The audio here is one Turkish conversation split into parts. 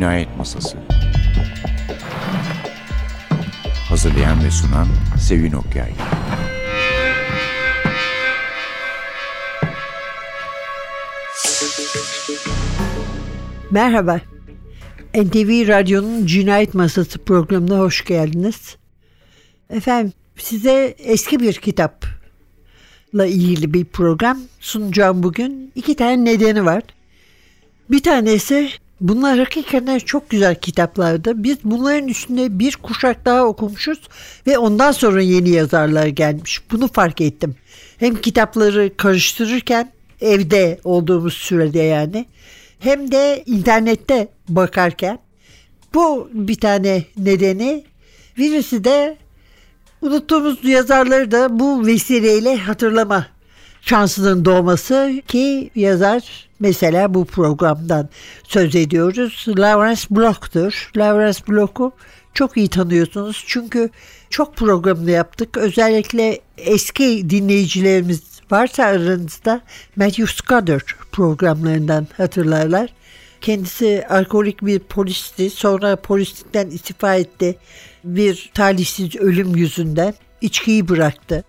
Cinayet Masası Hazırlayan ve sunan Sevin Okyay Merhaba. NTV Radyo'nun Cinayet Masası programına hoş geldiniz. Efendim size eski bir kitapla ilgili bir program sunacağım bugün. İki tane nedeni var. Bir tanesi bunlar hakikaten çok güzel kitaplardı. Biz bunların üstünde bir kuşak daha okumuşuz ve ondan sonra yeni yazarlar gelmiş. Bunu fark ettim. Hem kitapları karıştırırken evde olduğumuz sürede yani hem de internette bakarken bu bir tane nedeni birisi de unuttuğumuz yazarları da bu vesileyle hatırlama şansının doğması ki yazar mesela bu programdan söz ediyoruz. Lawrence Block'tur. Lawrence Block'u çok iyi tanıyorsunuz çünkü çok programını yaptık. Özellikle eski dinleyicilerimiz varsa aranızda Matthew Scudder programlarından hatırlarlar. Kendisi alkolik bir polisti. Sonra polislikten istifa etti. Bir talihsiz ölüm yüzünden içkiyi bıraktı.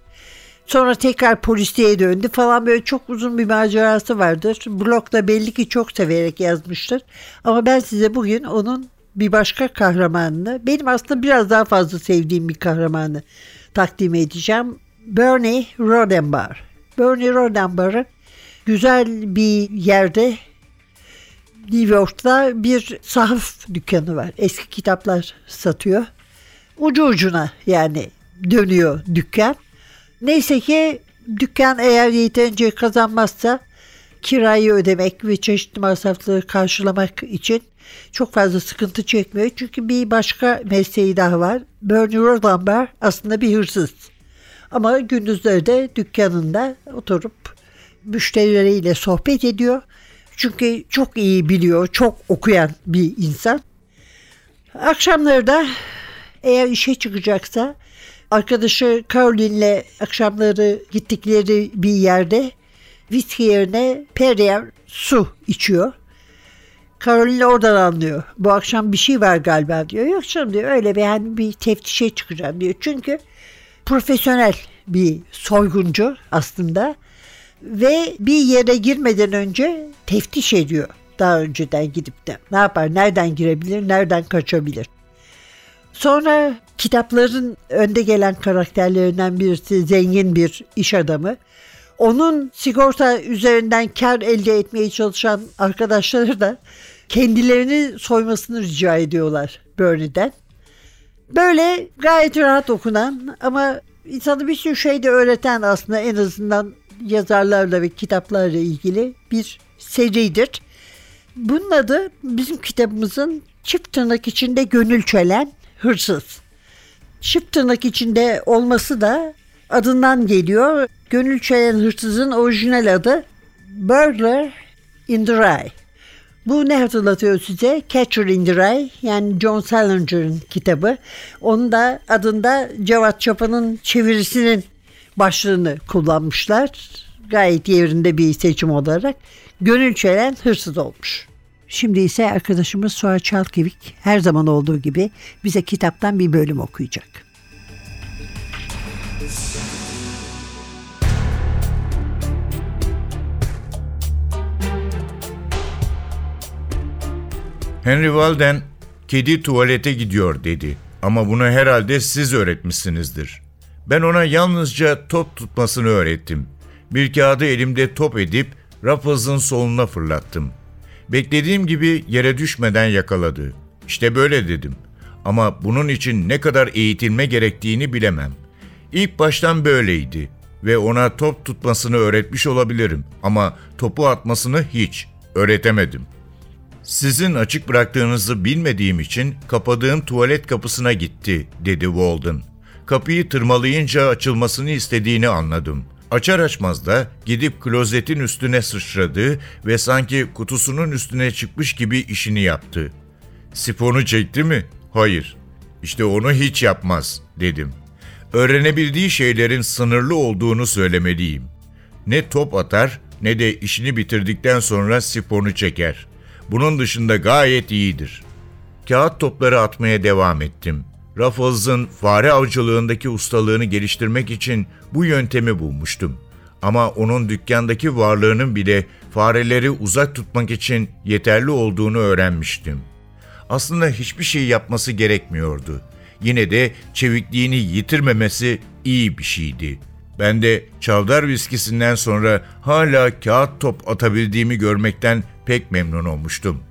Sonra tekrar polisliğe döndü falan böyle çok uzun bir macerası vardır. Blok da belli ki çok severek yazmıştır. Ama ben size bugün onun bir başka kahramanını, benim aslında biraz daha fazla sevdiğim bir kahramanı takdim edeceğim. Bernie Rodenbar. Bernie Rodenbar'ın güzel bir yerde New York'ta bir sahaf dükkanı var. Eski kitaplar satıyor. Ucu ucuna yani dönüyor dükkan. Neyse ki dükkan eğer yeterince kazanmazsa kirayı ödemek ve çeşitli masrafları karşılamak için çok fazla sıkıntı çekmiyor. Çünkü bir başka mesleği daha var. Bernie Rodenbar aslında bir hırsız. Ama gündüzleri de dükkanında oturup müşterileriyle sohbet ediyor. Çünkü çok iyi biliyor, çok okuyan bir insan. Akşamları da eğer işe çıkacaksa arkadaşı Caroline'le akşamları gittikleri bir yerde viski yerine Perrier su içiyor. Caroline oradan anlıyor. Bu akşam bir şey var galiba diyor. Yok canım diyor öyle bir hani bir teftişe çıkacağım diyor. Çünkü profesyonel bir soyguncu aslında ve bir yere girmeden önce teftiş ediyor daha önceden gidip de ne yapar nereden girebilir nereden kaçabilir. Sonra kitapların önde gelen karakterlerinden birisi zengin bir iş adamı. Onun sigorta üzerinden kar elde etmeye çalışan arkadaşları da kendilerini soymasını rica ediyorlar Bernie'den. Böyle gayet rahat okunan ama insanı bir sürü şey de öğreten aslında en azından yazarlarla ve kitaplarla ilgili bir seridir. Bunun adı bizim kitabımızın çift tırnak içinde gönül çelen hırsız. Çift tırnak içinde olması da adından geliyor. Gönül çelen hırsızın orijinal adı Burglar in the Rye. Bu ne hatırlatıyor size? Catcher in the Rye yani John Salinger'ın kitabı. Onun da adında Cevat Çapa'nın çevirisinin başlığını kullanmışlar. Gayet yerinde bir seçim olarak. Gönül çelen hırsız olmuş. Şimdi ise arkadaşımız Suat Çalkevik her zaman olduğu gibi bize kitaptan bir bölüm okuyacak. Henry Walden kedi tuvalete gidiyor dedi. Ama bunu herhalde siz öğretmişsinizdir. Ben ona yalnızca top tutmasını öğrettim. Bir kağıdı elimde top edip Ruffles'ın soluna fırlattım. Beklediğim gibi yere düşmeden yakaladı. İşte böyle dedim. Ama bunun için ne kadar eğitilme gerektiğini bilemem. İlk baştan böyleydi ve ona top tutmasını öğretmiş olabilirim ama topu atmasını hiç öğretemedim. Sizin açık bıraktığınızı bilmediğim için kapadığım tuvalet kapısına gitti, dedi Walden. Kapıyı tırmalayınca açılmasını istediğini anladım. Açar açmaz da gidip klozetin üstüne sıçradı ve sanki kutusunun üstüne çıkmış gibi işini yaptı. Sifonu çekti mi? Hayır. İşte onu hiç yapmaz, dedim. Öğrenebildiği şeylerin sınırlı olduğunu söylemeliyim. Ne top atar ne de işini bitirdikten sonra sifonu çeker. Bunun dışında gayet iyidir. kağıt topları atmaya devam ettim. Ruffles'ın fare avcılığındaki ustalığını geliştirmek için bu yöntemi bulmuştum. Ama onun dükkandaki varlığının bile fareleri uzak tutmak için yeterli olduğunu öğrenmiştim. Aslında hiçbir şey yapması gerekmiyordu. Yine de çevikliğini yitirmemesi iyi bir şeydi. Ben de çavdar viskisinden sonra hala kağıt top atabildiğimi görmekten pek memnun olmuştum.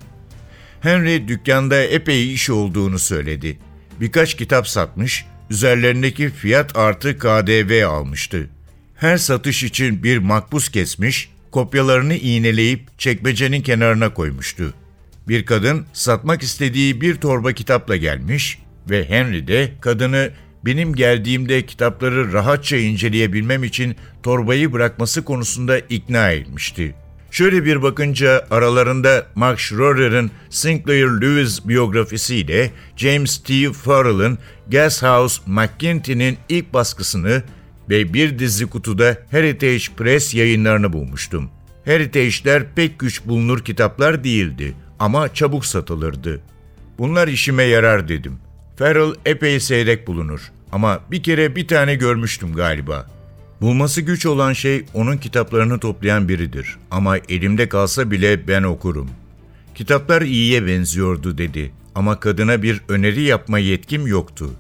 Henry dükkanda epey iş olduğunu söyledi. Birkaç kitap satmış, üzerlerindeki fiyat artı KDV almıştı. Her satış için bir makbuz kesmiş, kopyalarını iğneleyip çekmecenin kenarına koymuştu. Bir kadın satmak istediği bir torba kitapla gelmiş ve Henry de kadını benim geldiğimde kitapları rahatça inceleyebilmem için torbayı bırakması konusunda ikna etmişti. Şöyle bir bakınca aralarında Max Schroeder'ın Sinclair Lewis biyografisiyle James T. Farrell'ın Gashouse McGinty'nin ilk baskısını ve bir dizi kutuda Heritage Press yayınlarını bulmuştum. Heritage'ler pek güç bulunur kitaplar değildi ama çabuk satılırdı. Bunlar işime yarar dedim. Farrell epey seyrek bulunur ama bir kere bir tane görmüştüm galiba. Bulması güç olan şey onun kitaplarını toplayan biridir ama elimde kalsa bile ben okurum. Kitaplar iyiye benziyordu dedi ama kadına bir öneri yapma yetkim yoktu.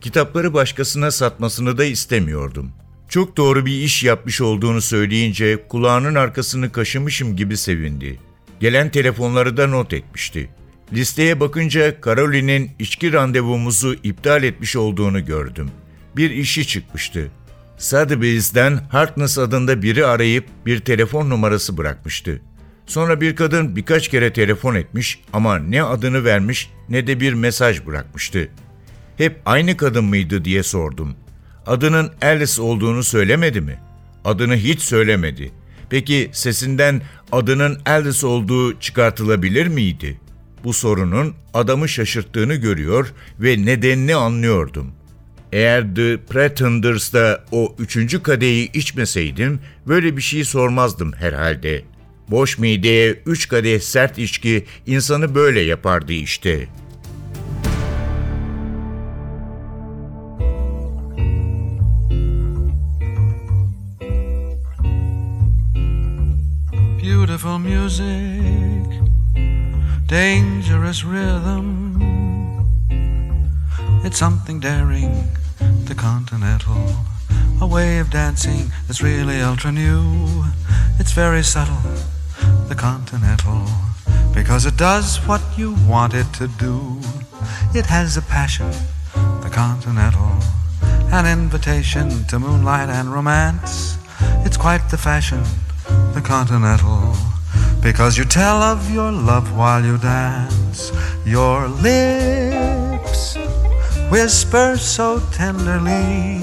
Kitapları başkasına satmasını da istemiyordum. Çok doğru bir iş yapmış olduğunu söyleyince kulağının arkasını kaşımışım gibi sevindi. Gelen telefonları da not etmişti. Listeye bakınca Caroline'in içki randevumuzu iptal etmiş olduğunu gördüm. Bir işi çıkmıştı. Sotheby's'den Harkness adında biri arayıp bir telefon numarası bırakmıştı. Sonra bir kadın birkaç kere telefon etmiş ama ne adını vermiş ne de bir mesaj bırakmıştı. Hep aynı kadın mıydı diye sordum. Adının Alice olduğunu söylemedi mi? Adını hiç söylemedi. Peki sesinden adının Alice olduğu çıkartılabilir miydi? Bu sorunun adamı şaşırttığını görüyor ve nedenini anlıyordum. Eğer The Pretenders'da o üçüncü kadeyi içmeseydim böyle bir şey sormazdım herhalde. Boş mideye üç kadeh sert içki insanı böyle yapardı işte.'' Beautiful music, dangerous rhythm. It's something daring, the continental. A way of dancing that's really ultra new. It's very subtle, the continental. Because it does what you want it to do. It has a passion, the continental. An invitation to moonlight and romance. It's quite the fashion, the continental. Because you tell of your love while you dance. Your lips whisper so tenderly.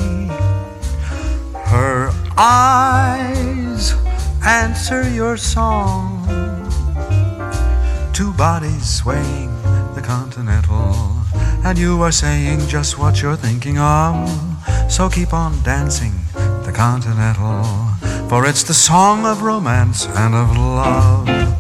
Her eyes answer your song. Two bodies swaying the continental. And you are saying just what you're thinking of. So keep on dancing the continental. For it's the song of romance and of love.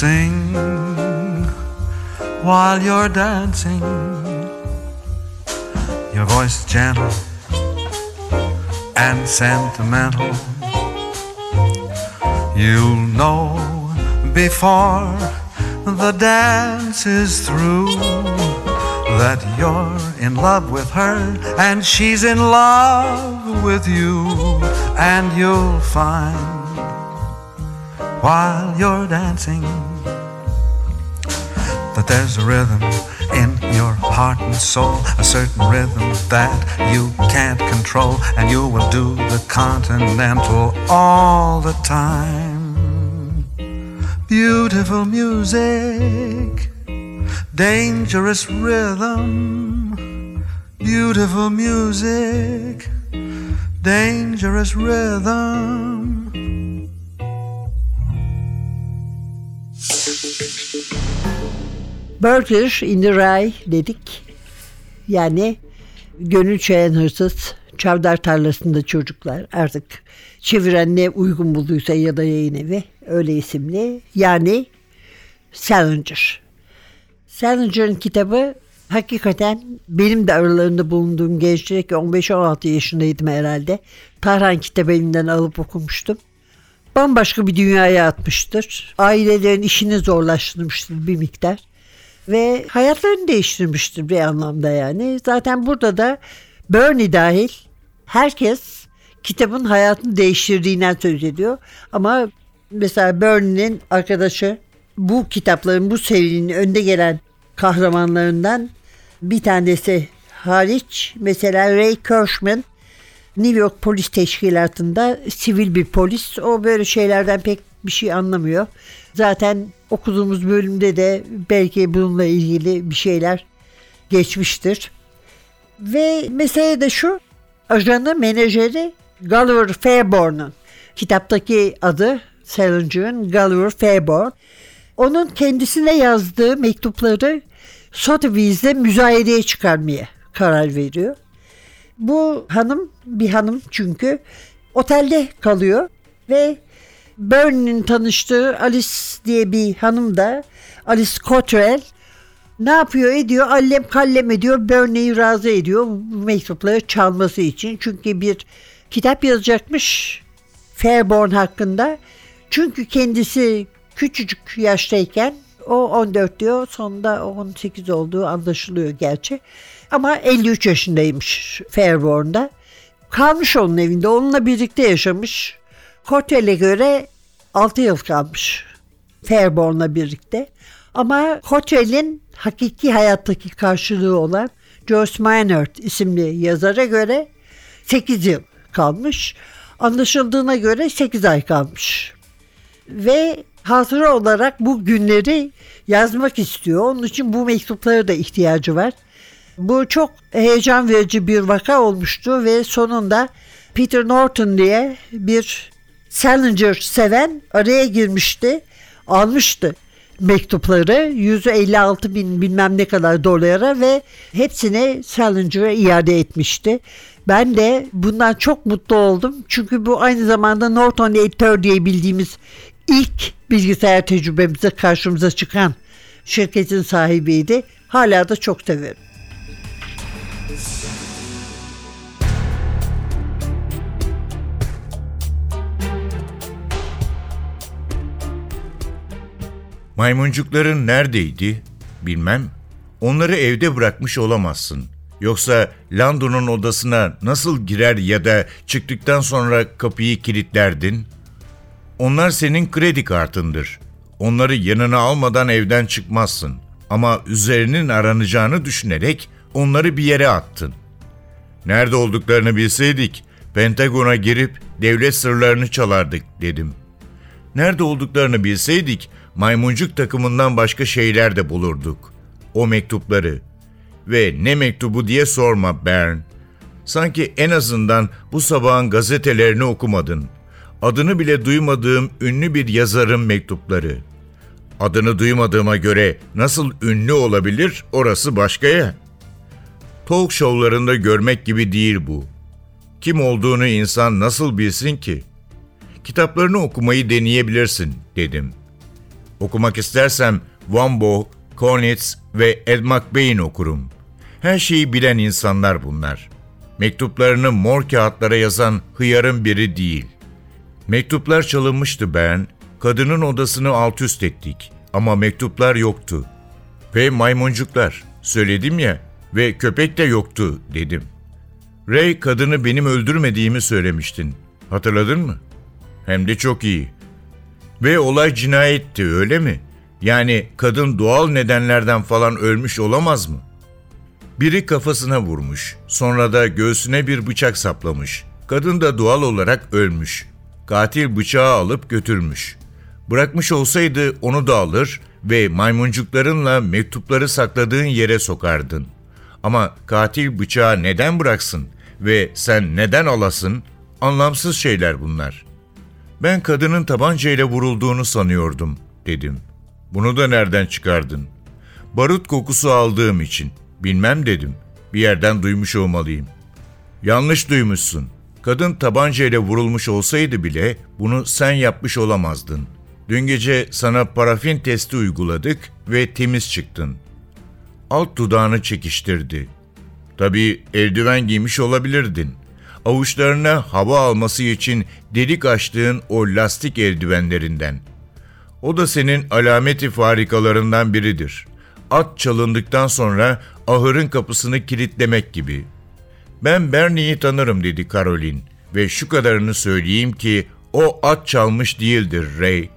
Sing while you're dancing. Your voice gentle and sentimental. You'll know before the dance is through that you're in love with her and she's in love with you, and you'll find while you're dancing that there's a rhythm in your heart and soul, a certain rhythm that you can't control, and you will do the continental all the time. Beautiful music, dangerous rhythm, beautiful music, dangerous rhythm. Burger in the Rye dedik. Yani gönül çayan hırsız, çavdar tarlasında çocuklar artık çeviren ne uygun bulduysa ya da yayın evi öyle isimli. Yani Salinger. Salinger'ın kitabı hakikaten benim de aralarında bulunduğum gençlik 15-16 yaşındaydım herhalde. Tarhan kitabı evinden alıp okumuştum. Bambaşka bir dünyaya atmıştır. Ailelerin işini zorlaştırmıştır bir miktar ve hayatlarını değiştirmiştir bir anlamda yani. Zaten burada da Bernie dahil herkes kitabın hayatını değiştirdiğinden söz ediyor. Ama mesela Bernie'nin arkadaşı bu kitapların bu serinin önde gelen kahramanlarından bir tanesi hariç mesela Ray Kirschman New York Polis Teşkilatı'nda sivil bir polis. O böyle şeylerden pek bir şey anlamıyor. Zaten okuduğumuz bölümde de belki bununla ilgili bir şeyler geçmiştir. Ve mesele de şu. Ajanı, menajeri Gulliver Fairborn'un kitaptaki adı Salinger'ın Gulliver Fairborn. Onun kendisine yazdığı mektupları Sotheby's'de müzayedeye çıkarmaya karar veriyor. Bu hanım bir hanım çünkü otelde kalıyor ve Burney'nin tanıştığı Alice diye bir hanım da Alice Cottrell ne yapıyor ediyor allem kallem ediyor Burney'i razı ediyor mektupları çalması için. Çünkü bir kitap yazacakmış Fairborn hakkında. Çünkü kendisi küçücük yaştayken o 14 diyor sonunda 18 olduğu anlaşılıyor gerçi. Ama 53 yaşındaymış Fairborn'da. Kalmış onun evinde onunla birlikte yaşamış. Cortel'e göre 6 yıl kalmış Fairborn'la birlikte. Ama Cortel'in hakiki hayattaki karşılığı olan Joyce Maynard isimli yazara göre 8 yıl kalmış. Anlaşıldığına göre 8 ay kalmış. Ve hatıra olarak bu günleri yazmak istiyor. Onun için bu mektuplara da ihtiyacı var. Bu çok heyecan verici bir vaka olmuştu ve sonunda Peter Norton diye bir Salinger seven araya girmişti. Almıştı mektupları 156 bin bilmem ne kadar dolara ve hepsini Salinger'a iade etmişti. Ben de bundan çok mutlu oldum. Çünkü bu aynı zamanda Norton Editor diye bildiğimiz ilk bilgisayar tecrübemize karşımıza çıkan şirketin sahibiydi. Hala da çok severim. Maymuncukların neredeydi? Bilmem. Onları evde bırakmış olamazsın. Yoksa Lando'nun odasına nasıl girer ya da çıktıktan sonra kapıyı kilitlerdin? Onlar senin kredi kartındır. Onları yanına almadan evden çıkmazsın. Ama üzerinin aranacağını düşünerek onları bir yere attın. Nerede olduklarını bilseydik Pentagon'a girip devlet sırlarını çalardık dedim. Nerede olduklarını bilseydik maymuncuk takımından başka şeyler de bulurduk. O mektupları. Ve ne mektubu diye sorma Bern. Sanki en azından bu sabahın gazetelerini okumadın. Adını bile duymadığım ünlü bir yazarın mektupları. Adını duymadığıma göre nasıl ünlü olabilir orası başkaya. Talk show'larında görmek gibi değil bu. Kim olduğunu insan nasıl bilsin ki? Kitaplarını okumayı deneyebilirsin dedim. Okumak istersem Wambo, Konitz ve Ed McBain okurum. Her şeyi bilen insanlar bunlar. Mektuplarını mor kağıtlara yazan hıyarın biri değil. Mektuplar çalınmıştı ben. Kadının odasını alt üst ettik. Ama mektuplar yoktu. Ve maymuncuklar. Söyledim ya. Ve köpek de yoktu dedim. Ray kadını benim öldürmediğimi söylemiştin. Hatırladın mı? Hem de çok iyi. Ve olay cinayetti öyle mi? Yani kadın doğal nedenlerden falan ölmüş olamaz mı? Biri kafasına vurmuş, sonra da göğsüne bir bıçak saplamış. Kadın da doğal olarak ölmüş. Katil bıçağı alıp götürmüş. Bırakmış olsaydı onu da alır ve maymuncuklarınla mektupları sakladığın yere sokardın. Ama katil bıçağı neden bıraksın ve sen neden alasın? Anlamsız şeyler bunlar. Ben kadının tabancayla vurulduğunu sanıyordum, dedim. Bunu da nereden çıkardın? Barut kokusu aldığım için. Bilmem dedim. Bir yerden duymuş olmalıyım. Yanlış duymuşsun. Kadın tabancayla vurulmuş olsaydı bile bunu sen yapmış olamazdın. Dün gece sana parafin testi uyguladık ve temiz çıktın. Alt dudağını çekiştirdi. Tabii eldiven giymiş olabilirdin. Avuçlarına hava alması için delik açtığın o lastik eldivenlerinden. O da senin alameti farikalarından biridir. At çalındıktan sonra ahırın kapısını kilitlemek gibi. Ben Bernie'yi tanırım dedi Caroline ve şu kadarını söyleyeyim ki o at çalmış değildir Ray.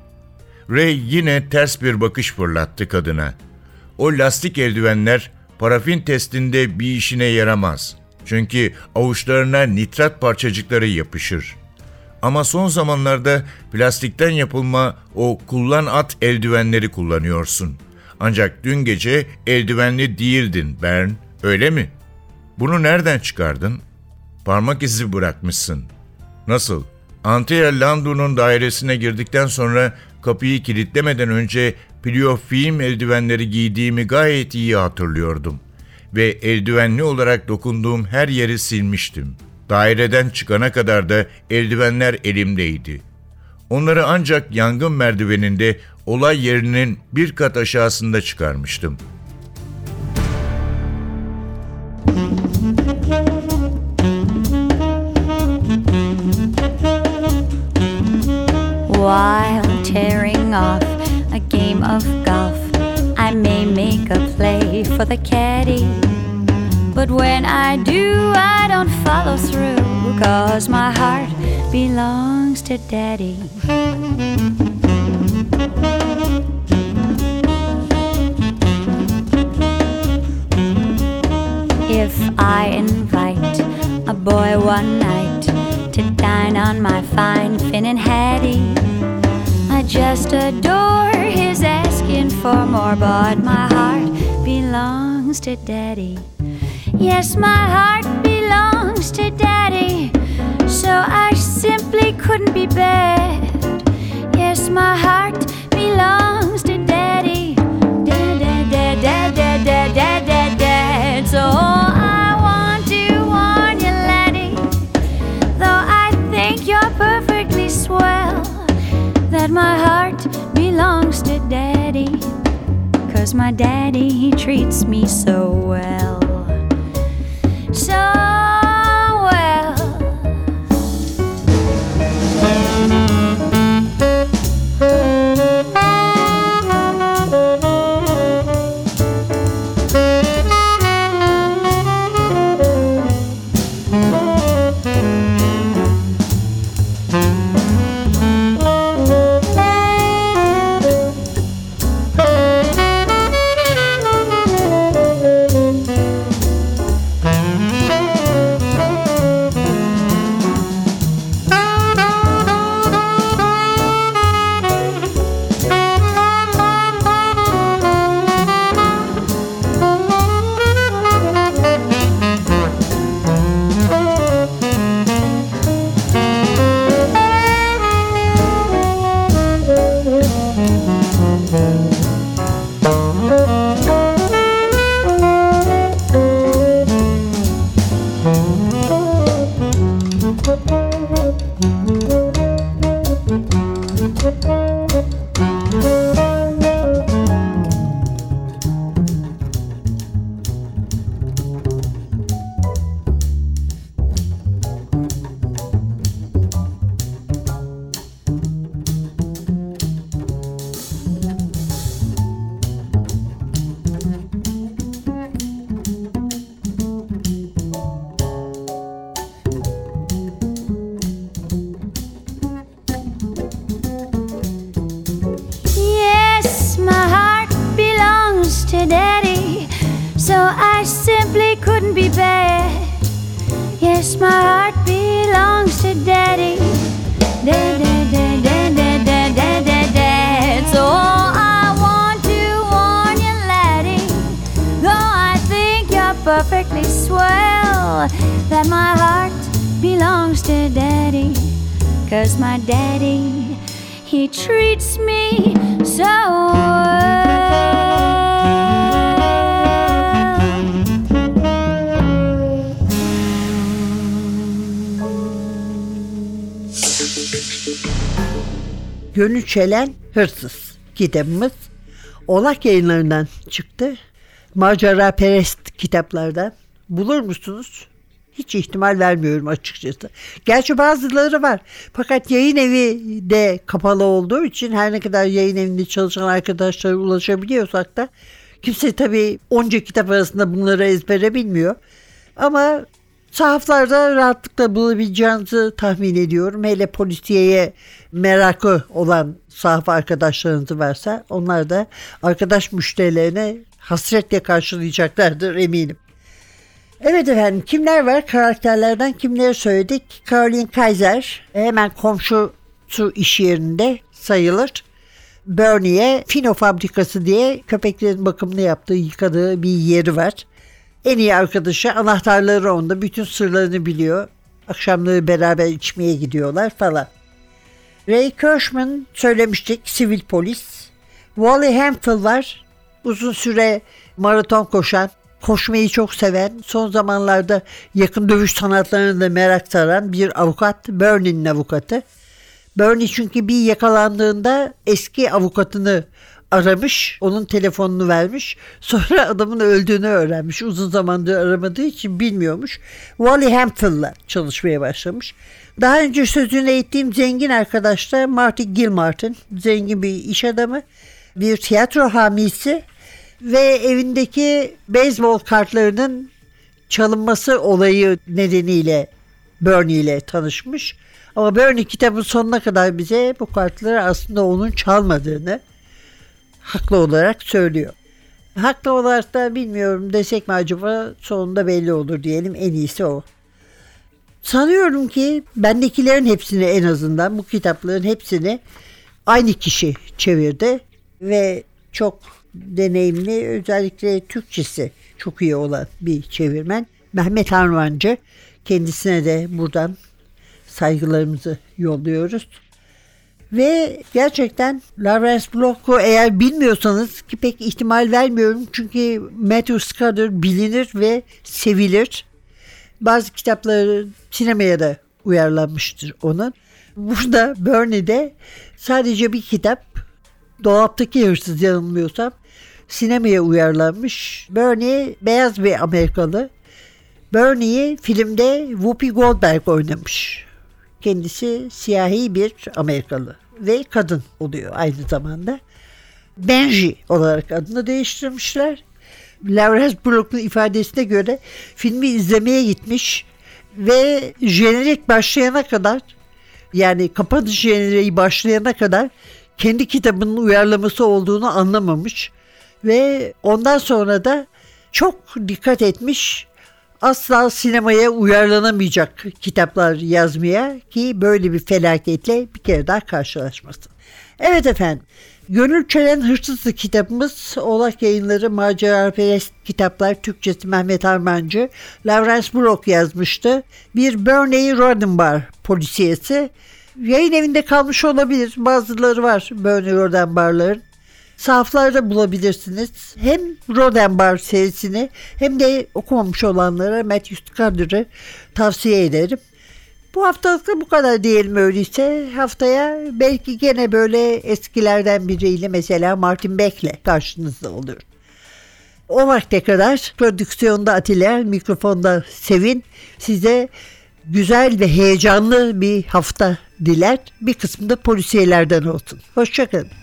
Ray yine ters bir bakış fırlattı kadına. O lastik eldivenler parafin testinde bir işine yaramaz. Çünkü avuçlarına nitrat parçacıkları yapışır. Ama son zamanlarda plastikten yapılma o kullan at eldivenleri kullanıyorsun. Ancak dün gece eldivenli değildin Bern, öyle mi? Bunu nereden çıkardın? Parmak izi bırakmışsın. Nasıl? Antea Landu'nun dairesine girdikten sonra kapıyı kilitlemeden önce pliofilm eldivenleri giydiğimi gayet iyi hatırlıyordum. Ve eldivenli olarak dokunduğum her yeri silmiştim. Daireden çıkana kadar da eldivenler elimdeydi. Onları ancak yangın merdiveninde olay yerinin bir kat aşağısında çıkarmıştım. While tearing off a game of golf, for the caddy. But when I do, I don't follow through, cause my heart belongs to daddy. If I invite a boy one night to dine on my fine Finn and Hattie, I just adore his asking for more, but my heart belongs to Daddy. Yes, my heart belongs to Daddy, so I simply couldn't be bad. Yes, my heart my daddy, he treats me so well. Belongs to Daddy. Cause my daddy, he treats me so well. Gönül Çelen Hırsız kitabımız Olak yayınlarından çıktı. Macera perest kitaplardan. Bulur musunuz? Hiç ihtimal vermiyorum açıkçası. Gerçi bazıları var. Fakat yayın evi de kapalı olduğu için her ne kadar yayın evinde çalışan arkadaşlara ulaşabiliyorsak da kimse tabii onca kitap arasında bunları ezbere bilmiyor. Ama sahaflarda rahatlıkla bulabileceğinizi tahmin ediyorum. Hele polisiyeye merakı olan sahaf arkadaşlarınız varsa onlar da arkadaş müşterilerine hasretle karşılayacaklardır eminim. Evet efendim kimler var? Karakterlerden kimleri söyledik? Caroline Kaiser hemen komşusu iş yerinde sayılır. Bernie'ye Fino fabrikası diye köpeklerin bakımını yaptığı, yıkadığı bir yeri var. En iyi arkadaşı anahtarları onda. Bütün sırlarını biliyor. Akşamları beraber içmeye gidiyorlar falan. Ray Kirschman söylemiştik. Sivil polis. Wally Hemphill var. Uzun süre maraton koşan. Koşmayı çok seven. Son zamanlarda yakın dövüş sanatlarına da merak saran bir avukat. Bernie'nin avukatı. Bernie çünkü bir yakalandığında eski avukatını aramış. Onun telefonunu vermiş. Sonra adamın öldüğünü öğrenmiş. Uzun zamandır aramadığı için bilmiyormuş. Wally Hampton'la çalışmaya başlamış. Daha önce sözünü ettiğim zengin arkadaş da Marty Gilmartin. Zengin bir iş adamı. Bir tiyatro hamisi. Ve evindeki beyzbol kartlarının çalınması olayı nedeniyle Bernie ile tanışmış. Ama Bernie kitabın sonuna kadar bize bu kartları aslında onun çalmadığını haklı olarak söylüyor. Haklı olarak da bilmiyorum desek mi acaba sonunda belli olur diyelim en iyisi o. Sanıyorum ki bendekilerin hepsini en azından bu kitapların hepsini aynı kişi çevirdi ve çok deneyimli özellikle Türkçesi çok iyi olan bir çevirmen. Mehmet Harmancı kendisine de buradan saygılarımızı yolluyoruz. Ve gerçekten Lawrence Block'u eğer bilmiyorsanız ki pek ihtimal vermiyorum çünkü Matthew Scudder bilinir ve sevilir. Bazı kitapları sinemaya da uyarlanmıştır onun. Burada Burney'de sadece bir kitap Dolaptaki Hırsız yanılmıyorsam sinemaya uyarlanmış. Burney beyaz bir Amerikalı. Burney'i filmde Whoopi Goldberg oynamış. Kendisi siyahi bir Amerikalı ve kadın oluyor aynı zamanda. Benji olarak adını değiştirmişler. Lawrence Block'un ifadesine göre filmi izlemeye gitmiş ve jenerik başlayana kadar yani kapanış jeneriği başlayana kadar kendi kitabının uyarlaması olduğunu anlamamış ve ondan sonra da çok dikkat etmiş asla sinemaya uyarlanamayacak kitaplar yazmaya ki böyle bir felaketle bir kere daha karşılaşmasın. Evet efendim. Gönül Çelen Hırsızlı kitabımız Oğlak Yayınları Macera Perest Kitaplar Türkçesi Mehmet Armancı Lawrence Block yazmıştı. Bir Burney Rodenbar polisiyesi. Yayın evinde kalmış olabilir. Bazıları var Burney Rodenbar'ların sahaflarda bulabilirsiniz. Hem Rodenbar serisini hem de okumamış olanlara Matthew Scudder'ı tavsiye ederim. Bu haftalık da bu kadar diyelim öyleyse. Haftaya belki gene böyle eskilerden biriyle mesela Martin Beck'le karşınızda olur. O vakte kadar prodüksiyonda Atilla, mikrofonda Sevin size güzel ve heyecanlı bir hafta diler. Bir kısmı da polisiyelerden olsun. Hoşçakalın.